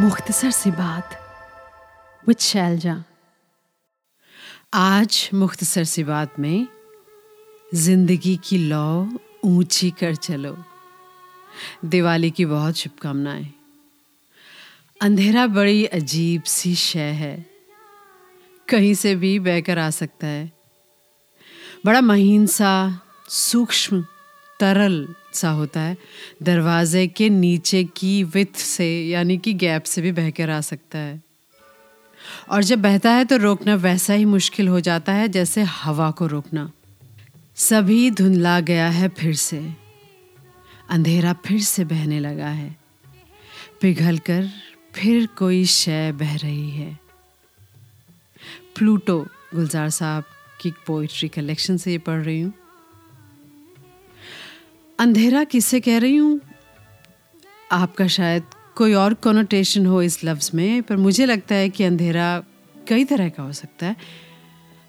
मुख्तसर सी बात विद शैलजा आज मुख्तसर सी बात में ज़िंदगी की लौ ऊँची कर चलो। दिवाली की बहुत शुभकामनाएँ। अंधेरा बड़ी अजीब सी शय है। कहीं से भी बहकर आ सकता है। बड़ा महीन सा, सूक्ष्म, तरल सा होता है। दरवाजे के नीचे की विथ से, यानी कि गैप से भी बहकर आ सकता है। और जब बहता है तो रोकना वैसा ही मुश्किल हो जाता है जैसे हवा को रोकना। सभी धुंधला गया है फिर से। अंधेरा फिर से बहने लगा है। पिघल कर फिर कोई शय बह रही है। प्लूटो, गुलजार साहब की पोइट्री कलेक्शन से ये पढ़ रही हूँ। अंधेरा किसे कह रही हूँ? आपका शायद कोई और कोनोटेशन हो इस लफ्ज़ में, पर मुझे लगता है कि अंधेरा कई तरह का हो सकता है।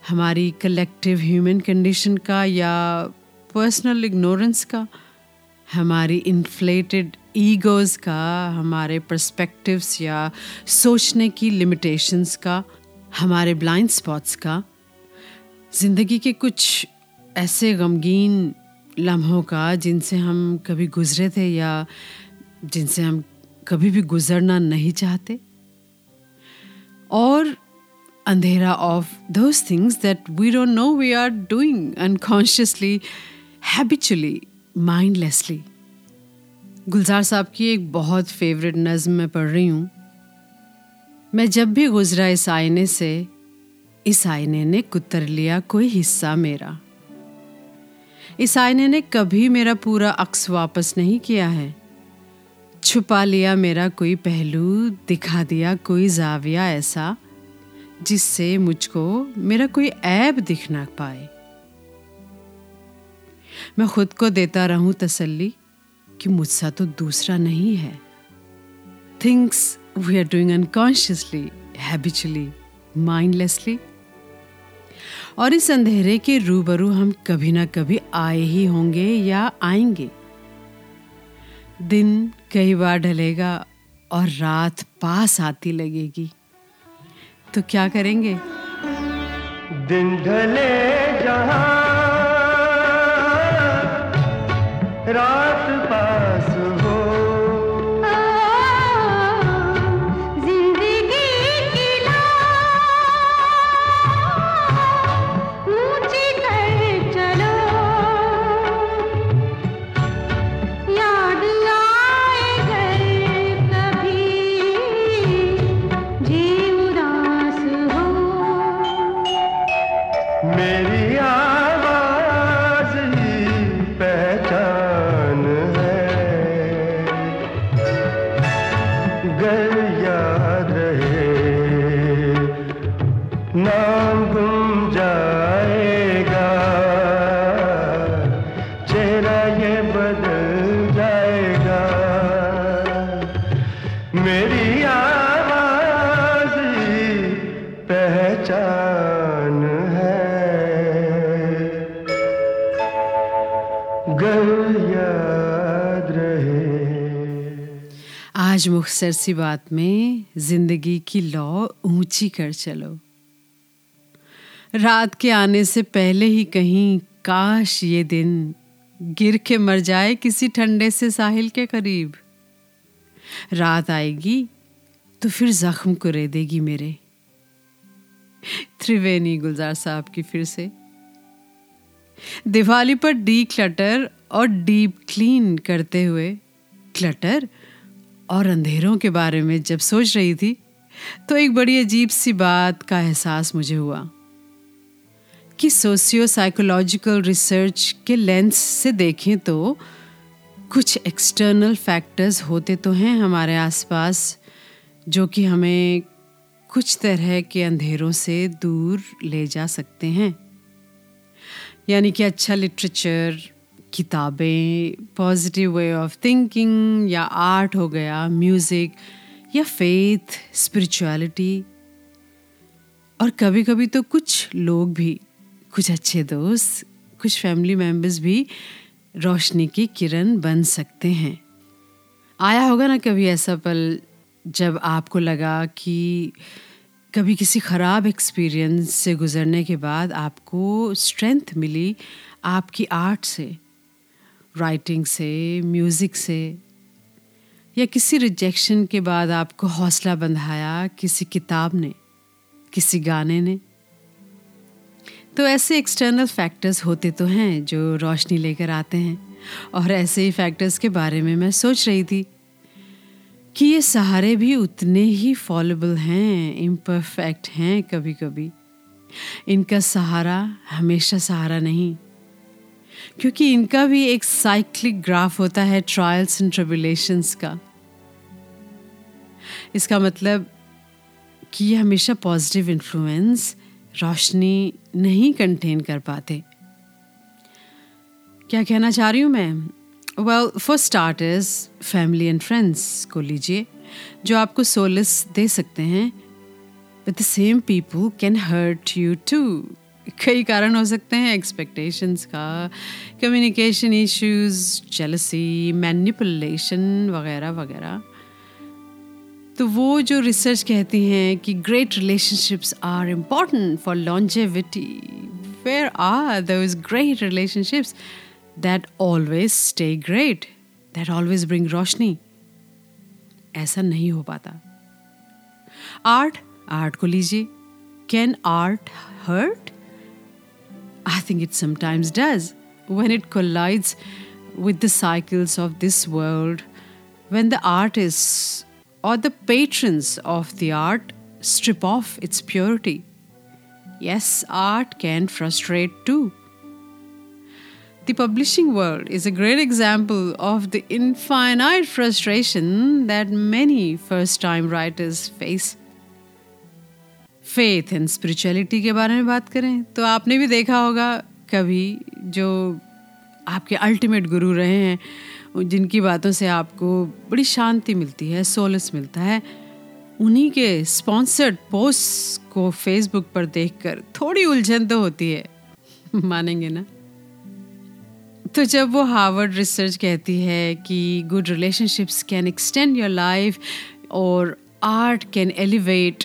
हमारी कलेक्टिव ह्यूमन कंडीशन का या पर्सनल इग्नोरेंस का, हमारी इन्फ्लेटेड ईगोज़ का, हमारे पर्सपेक्टिव्स या सोचने की लिमिटेशंस का, हमारे ब्लाइंड स्पॉट्स का। ज़िंदगी के कुछ ऐसे गमगीन लम्हों का जिनसे हम कभी गुजरे थे या जिनसे हम कभी भी गुजरना नहीं चाहते? और अंधेरा of those things that we don't know we are doing unconsciously habitually mindlessly Gulzar sahab की एक बहुत फेवरेट नज़म में पढ़ रही हूँ। मैं जब भी गुजरा इस आईने से, इस आईने ने कुतर लिया कोई हिस्सा मेरा। इस आईने ने कभी मेरा पूरा अक्स वापस नहीं किया है। छुपा लिया मेरा कोई पहलू, दिखा दिया कोई जाविया ऐसा, जिससे मुझको मेरा कोई ऐब दिख ना पाए। मैं खुद को देता रहूँ तसल्ली कि मुझसा तो दूसरा नहीं है। Things we are doing unconsciously habitually mindlessly और इस अंधेरे के रूबरू हम कभी ना कभी आए ही होंगे या आएँगे। दिन कई बार ढलेगा और रात पास आती लगेगी। तो क्या करेंगे? दिन ढले जहाँ, रात आज मुख्तर सी बात में ज़िंदगी की लौ ऊँची कर चलो। रात के आने से पहले ही कहीं काश ये दिन गिर के मर जाए किसी ठंडे से साहिल के करीब। रात आएगी तो फिर जख्म को रे देगी मेरे। त्रिवेणी गुलजार साहब की फिर से दिवाली पर डी क्लटर और डीप क्लीन करते हुए, क्लटर और अंधेरों के बारे में जब सोच रही थी तो एक बड़ी अजीब सी बात का एहसास मुझे हुआ कि सोशियो साइकोलॉजिकल रिसर्च के लेंस से देखें तो कुछ एक्सटर्नल फैक्टर्स होते तो हैं हमारे आसपास, जो कि हमें कुछ तरह के अंधेरों से दूर ले जा सकते हैं। यानी कि अच्छा लिटरेचर किताबें पॉजिटिव वे ऑफ़ थिंकिंग या आर्ट हो गया म्यूज़िक या फेथ स्पिरिचुअलिटी और कभी कभी तो कुछ लोग भी, कुछ अच्छे दोस्त, कुछ फैमिली मेंबर्स भी रोशनी की किरण बन सकते हैं। आया होगा ना कभी ऐसा पल जब आपको लगा कि कभी किसी ख़राब एक्सपीरियंस से गुज़रने के बाद आपको स्ट्रेंथ मिली आपकी आर्ट से राइटिंग से म्यूज़िक से, या किसी रिजेक्शन के बाद आपको हौसला बंधाया किसी किताब ने, किसी गाने ने? तो ऐसे एक्सटर्नल फैक्टर्स होते तो हैं जो रोशनी लेकर आते हैं। और ऐसे ही फैक्टर्स के बारे में मैं सोच रही थी कि ये सहारे भी उतने ही फॉलेबल हैं इम्परफेक्ट हैं कभी कभी इनका सहारा हमेशा सहारा नहीं। क्योंकि इनका भी एक साइक्लिक ग्राफ होता है ट्रायल्स एंड ट्रिबुलेशंस का। इसका मतलब कि ये हमेशा पॉजिटिव इन्फ्लुएंस रोशनी नहीं कंटेन कर पाते। क्या कहना चाह रही हूँ मैं? Well for starters family and friends को लीजिए, जो आपको सोलिस दे सकते हैं with the same people can hurt you too कई कारण हो सकते हैं एक्सपेक्टेशंस का कम्युनिकेशन इश्यूज़ जेलसी मैनिपुलेशन वगैरह वगैरह। तो वो जो रिसर्च कहती हैं कि great relationships are important for longevity where are those great relationships That always stay great that always bring रोशनी ऐसा नहीं हो पाता आर्ट आर्ट को लीजिए can art hurt I think it sometimes does when it collides with the cycles of this world, when the artists or the patrons of the art strip off its purity. Yes, art can frustrate too. The publishing world is a great example of the infinite frustration that many first time writers face. Faith and spirituality के बारे में बात करें तो आपने भी देखा होगा कभी जो आपके अल्टीमेट गुरु रहे हैं, जिनकी बातों से आपको बड़ी शांति मिलती है सोलस मिलता है, उन्हीं के स्पॉन्सर्ड पोस्ट को फेसबुक पर देखकर थोड़ी उलझन तो होती है मानेंगे ना तो जब वो हार्वर्ड रिसर्च कहती है कि good relationships can extend your life और आर्ट कैन एलिवेट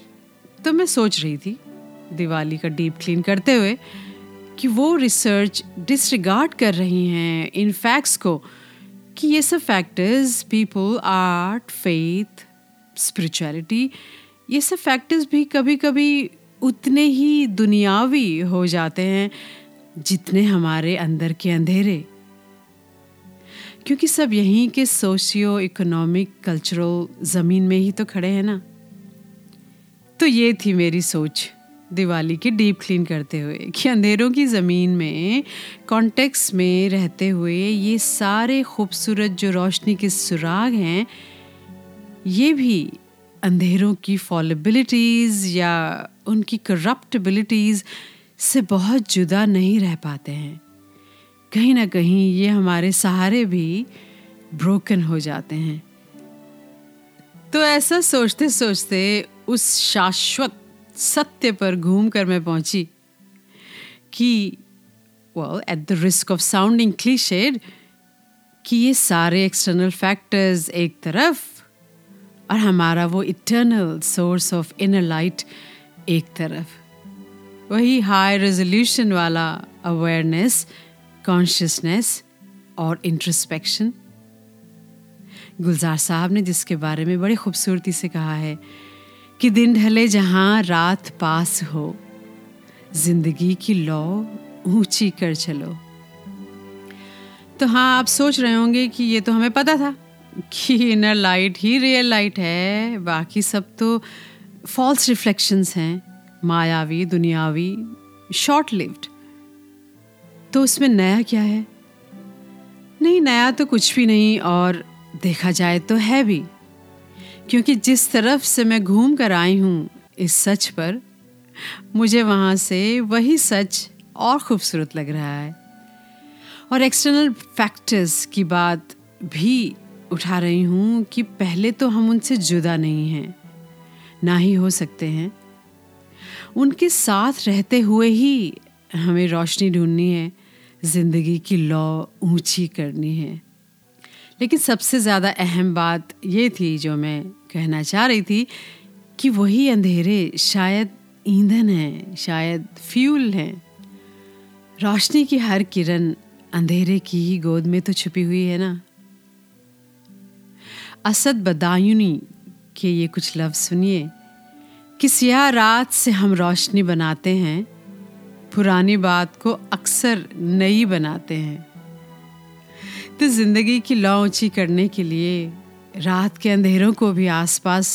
तो मैं सोच रही थी दिवाली का डीप क्लीन करते हुए कि वो रिसर्च डिसरिगार्ड कर रही हैं इन फैक्ट्स को कि ये सब factors people art faith spirituality ये सब फैक्टर्स भी कभी कभी उतने ही दुनियावी हो जाते हैं जितने हमारे अंदर के अंधेरे। क्योंकि सब यहीं के सोशियो इकोनॉमिक कल्चरल ज़मीन में ही तो खड़े हैं ना। तो ये थी मेरी सोच दिवाली की डीप क्लीन करते हुए कि अंधेरों की ज़मीन में कॉन्टेक्स में रहते हुए ये सारे खूबसूरत जो रोशनी के सुराग हैं, ये भी अंधेरों की फॉलेबिलिटीज़ या उनकी करप्टबिलिटीज़ से बहुत जुदा नहीं रह पाते हैं। कहीं ना कहीं ये हमारे सहारे भी ब्रोकन हो जाते हैं। तो ऐसा सोचते सोचते उस शाश्वत सत्य पर घूम कर मैं पहुँची कि well at the risk of sounding cliched कि ये सारे एक्सटर्नल फैक्टर्स एक तरफ़ और हमारा वो eternal source of inner light एक तरफ़। वही हाई रेजोल्यूशन वाला अवेयरनेस कॉन्शियसनेस और इंट्रोस्पेक्शन गुलजार साहब ने जिसके बारे में बड़ी खूबसूरती से कहा है कि दिन ढले जहाँ रात पास हो, ज़िंदगी की लौ ऊँची कर चलो। तो हाँ आप सोच रहे होंगे कि ये तो हमें पता था कि इनर लाइट ही रियल लाइट है। बाकी सब तो फॉल्स रिफ्लेक्शंस हैं, मायावी, दुनियावी शॉर्ट लिव्ड तो उसमें नया क्या है? नहीं, नया तो कुछ भी नहीं और देखा जाए तो है भी। क्योंकि जिस तरफ़ से मैं घूम कर आई हूँ इस सच पर, मुझे वहाँ से वही सच और खूबसूरत लग रहा है। और एक्सटर्नल फैक्टर्स की बात भी उठा रही हूँ कि पहले तो हम उनसे जुदा नहीं हैं, ना ही हो सकते हैं। उनके साथ रहते हुए ही हमें रोशनी ढूंढनी है। ज़िंदगी की लौ ऊँची करनी है। लेकिन सबसे ज़्यादा अहम बात ये थी जो मैं कहना चाह रही थी कि वही अंधेरे शायद ईंधन है, शायद फ्यूल है। रोशनी की हर किरण अंधेरे की ही गोद में तो छुपी हुई है ना। असद बदायूनी के ये कुछ लफ्ज सुनिए कि सियाह रात से हम रोशनी बनाते हैं पुरानी बात को अक्सर नई बनाते हैं। तो ज़िंदगी की लॉ ऊँची करने के लिए रात के अंधेरों को भी आसपास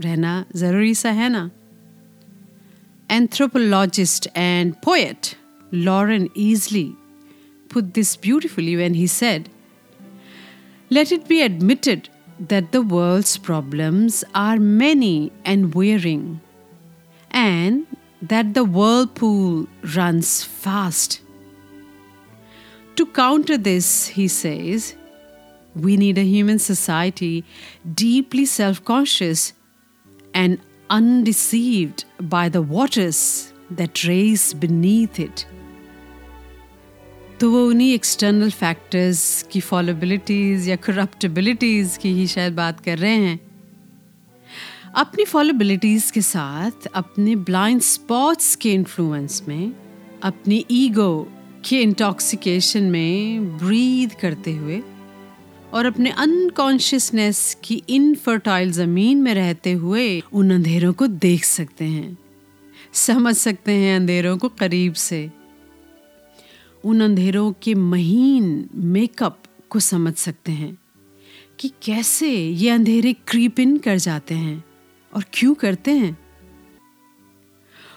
रहना ज़रूरी सा है ना? Anthropologist and poet Loren Eiseley put this beautifully when he said let it be admitted that the world problems are many and wearing and that the whirlpool runs fast. To counter this, he says, we need a human society deeply self conscious and undeceived by the waters that race beneath it. तो वो उन्हीं external factors की फॉलोबिलिटीज़ या करप्टेबिलिटीज़ की ही शायद बात कर रहे हैं अपनी फॉलोबिलिटीज़ के साथ, अपने ब्लाइंड स्पॉट्स के इन्फ्लुएंस में, अपनी ईगो के इंटॉक्सिकेशन में ब्रीद करते हुए और अपने अनकॉन्शियसनेस की इनफर्टाइल ज़मीन में रहते हुए उन अंधेरों को देख सकते हैं, समझ सकते हैं अंधेरों को करीब से। उन अंधेरों के महीन मेकअप को समझ सकते हैं कि कैसे ये अंधेरे क्रीप इन कर जाते हैं। और क्यों करते हैं?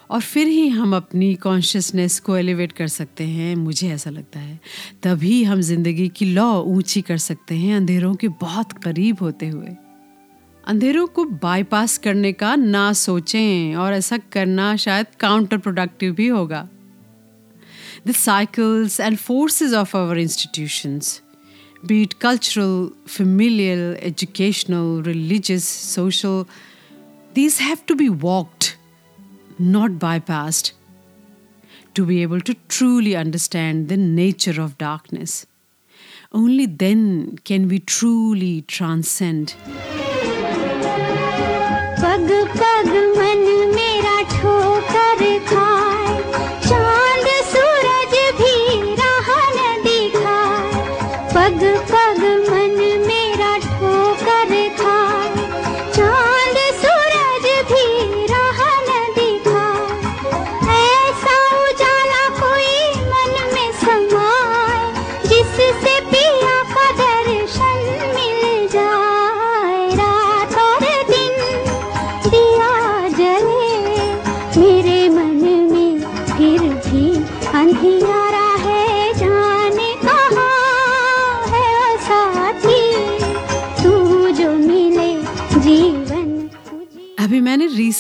और फिर ही हम अपनी कॉन्शियसनेस को एलिवेट कर सकते हैं मुझे ऐसा लगता है। तभी हम ज़िंदगी की लॉ ऊँची कर सकते हैं अंधेरों के बहुत करीब होते हुए। अंधेरों को बाईपास करने का ना सोचें और ऐसा करना शायद काउंटर प्रोडक्टिव भी होगा। The cycles and forces of institutions, be it cultural, familial, educational, religious, social, these have to be walked, not bypassed, to be able to truly understand the nature of darkness. Only then can we truly transcend.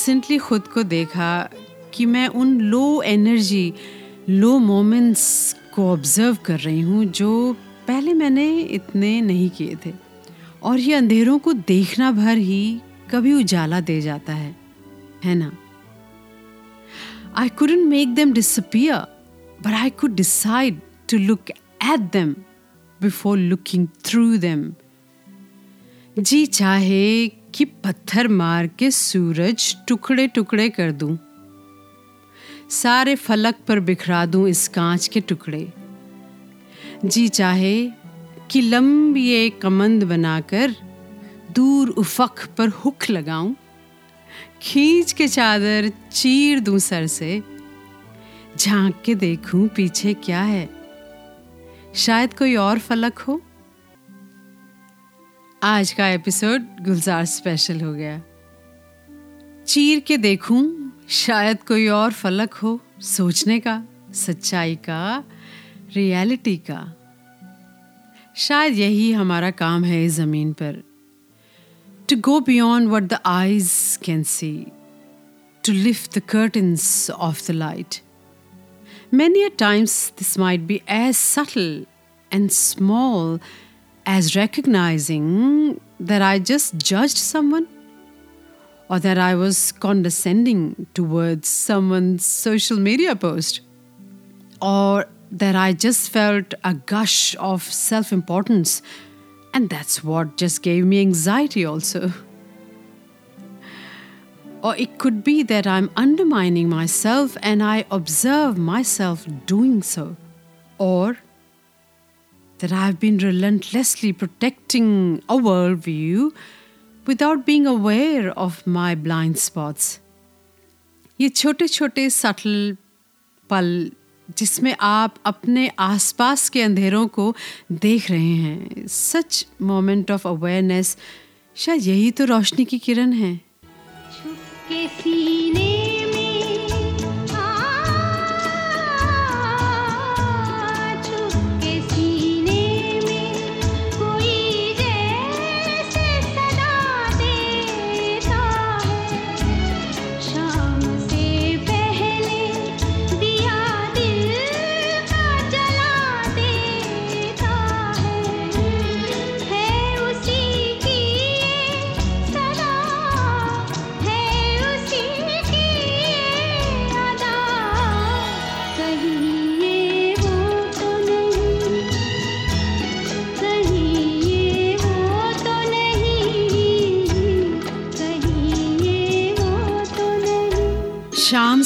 Recently खुद को देखा कि मैं उन low energy low moments को observe कर रही हूँ जो पहले मैंने इतने नहीं किए थे और ये अंधेरों को देखना भर ही कभी उजाला दे जाता है है ना I couldn't make them disappear, but I could decide to look at them before looking through them. जी चाहे कि पत्थर मार के सूरज टुकड़े टुकड़े कर दूँ। सारे फलक पर बिखरा दूँ इस कांच के टुकड़े। जी चाहे कि लंबी एक कमंद बनाकर दूर उफक पर हुक लगाऊँ, खींच के चादर चीर दूँ सर से, झाँक के देखूँ पीछे क्या है। शायद कोई और फलक हो। आज का एपिसोड गुलजार स्पेशल हो गया। चीर के देखूँ शायद कोई और फलक हो सोचने का सच्चाई का रियलिटी का। शायद यही हमारा काम है इस ज़मीन पर। To go beyond what the eyes can see to lift the curtains of the light many times, this might be as subtle and small as recognizing that I just judged someone or that I was condescending towards someone's social media post or that I just felt a gush of self importance And that's what just gave me anxiety, also. Or it could be that I'm undermining myself and I observe myself doing so. Or that I've been relentlessly protecting a worldview without being aware of my blind spots. ये छोटे छोटे subtle पल जिसमें आप अपने आसपास के अंधेरों को देख रहे हैं सच मोमेंट ऑफ़ अवेयरनेस शायद यही तो रोशनी की किरण है छुपके सीने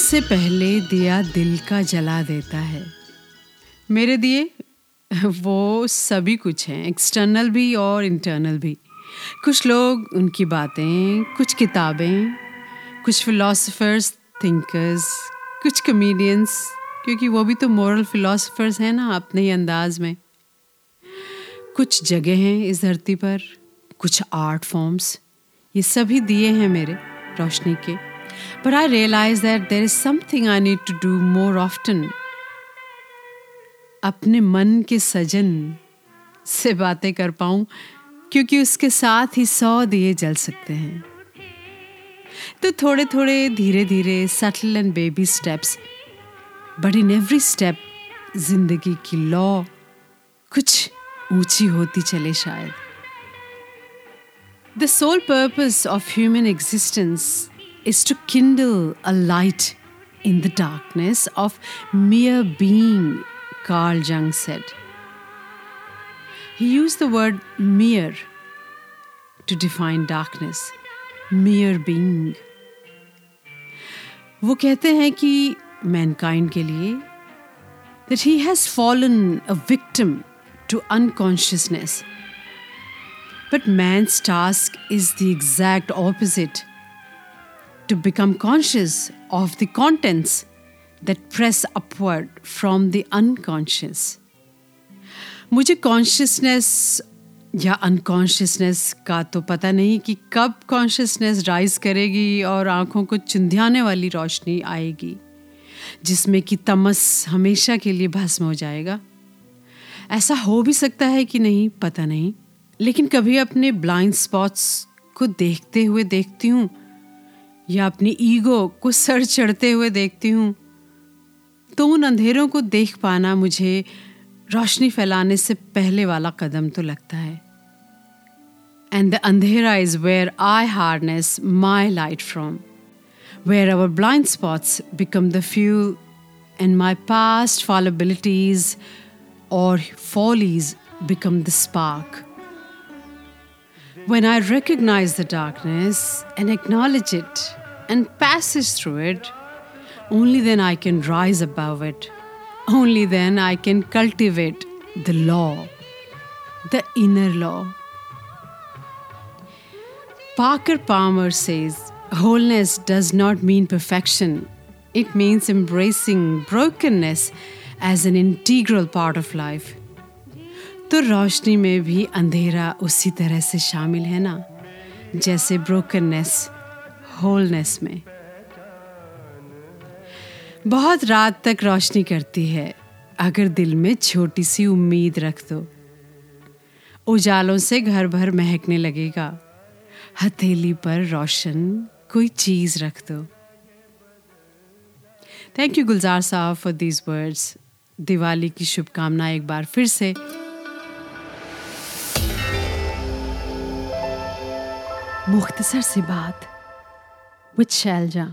शाम से पहले दिया दिल का जला देता है। मेरे दिए, वो सभी कुछ हैं एक्सटर्नल भी और इंटरनल भी। कुछ लोग उनकी बातें, कुछ किताबें, कुछ फिलोसफर्स थिंकर्स कुछ कमेडियंस क्योंकि वो भी तो मॉरल फिलोसफर्स हैं ना अपने ही अंदाज में। कुछ जगह हैं इस धरती पर, कुछ आर्ट फॉर्म्स ये सभी दिए हैं मेरे रोशनी के। But I realise that there is something I need to do more often अपने मन के सजन से बातें कर पाऊँ, क्योंकि उसके साथ ही सौ दिए जल सकते हैं। तो थोड़े थोड़े धीरे धीरे subtle and baby steps but in every step ज़िंदगी की लॉ कुछ ऊँची होती चले शायद। The sole purpose of human existence is to kindle a light in the darkness of mere being, Carl Jung said. He used the word mere to define darkness, mere being. वो कहते हैं कि मैनकाइंड के लिए that he has fallen a victim to unconsciousness. But man's task is the exact opposite To become conscious of the contents that press upward from the unconscious. मुझे consciousness या unconsciousness का तो पता नहीं कि कब कॉन्शियसनेस राइज करेगी और आँखों को चुंधियाने वाली रोशनी आएगी, जिसमें कि तमस हमेशा के लिए भस्म हो जाएगा ऐसा हो भी सकता है कि नहीं, पता नहीं लेकिन कभी अपने ब्लाइंड स्पॉट्स को देखते हुए देखती हूँ या अपनी ईगो को सर चढ़ते हुए देखती हूँ तो उन अंधेरों को देख पाना मुझे रोशनी फैलाने से पहले वाला कदम तो लगता है। एंड द अंधेरा is where I harness my light from where our blind spots become the fuel and my past fallibilities और follies become the spark when I recognise the darkness and acknowledge it and passage through it, only then I can rise above it. Only then I can cultivate the law, the inner law. Parker Palmer says wholeness does not mean perfection, it means embracing brokenness as an integral part of life. तो रोशनी में भी अंधेरा उसी तरह से शामिल है ना जैसे ब्रोकननेस होलनेस में। बहुत रात तक रोशनी करती है। अगर दिल में छोटी सी उम्मीद रख दो। उजालों से घर भर महकने लगेगा। हथेली पर रोशन कोई चीज़ रख दो। थैंक यू गुलजार साहब फॉर दीज वर्ड्स दिवाली की शुभकामना एक बार फिर से। मुख्तसर सी बात। विद शैलजा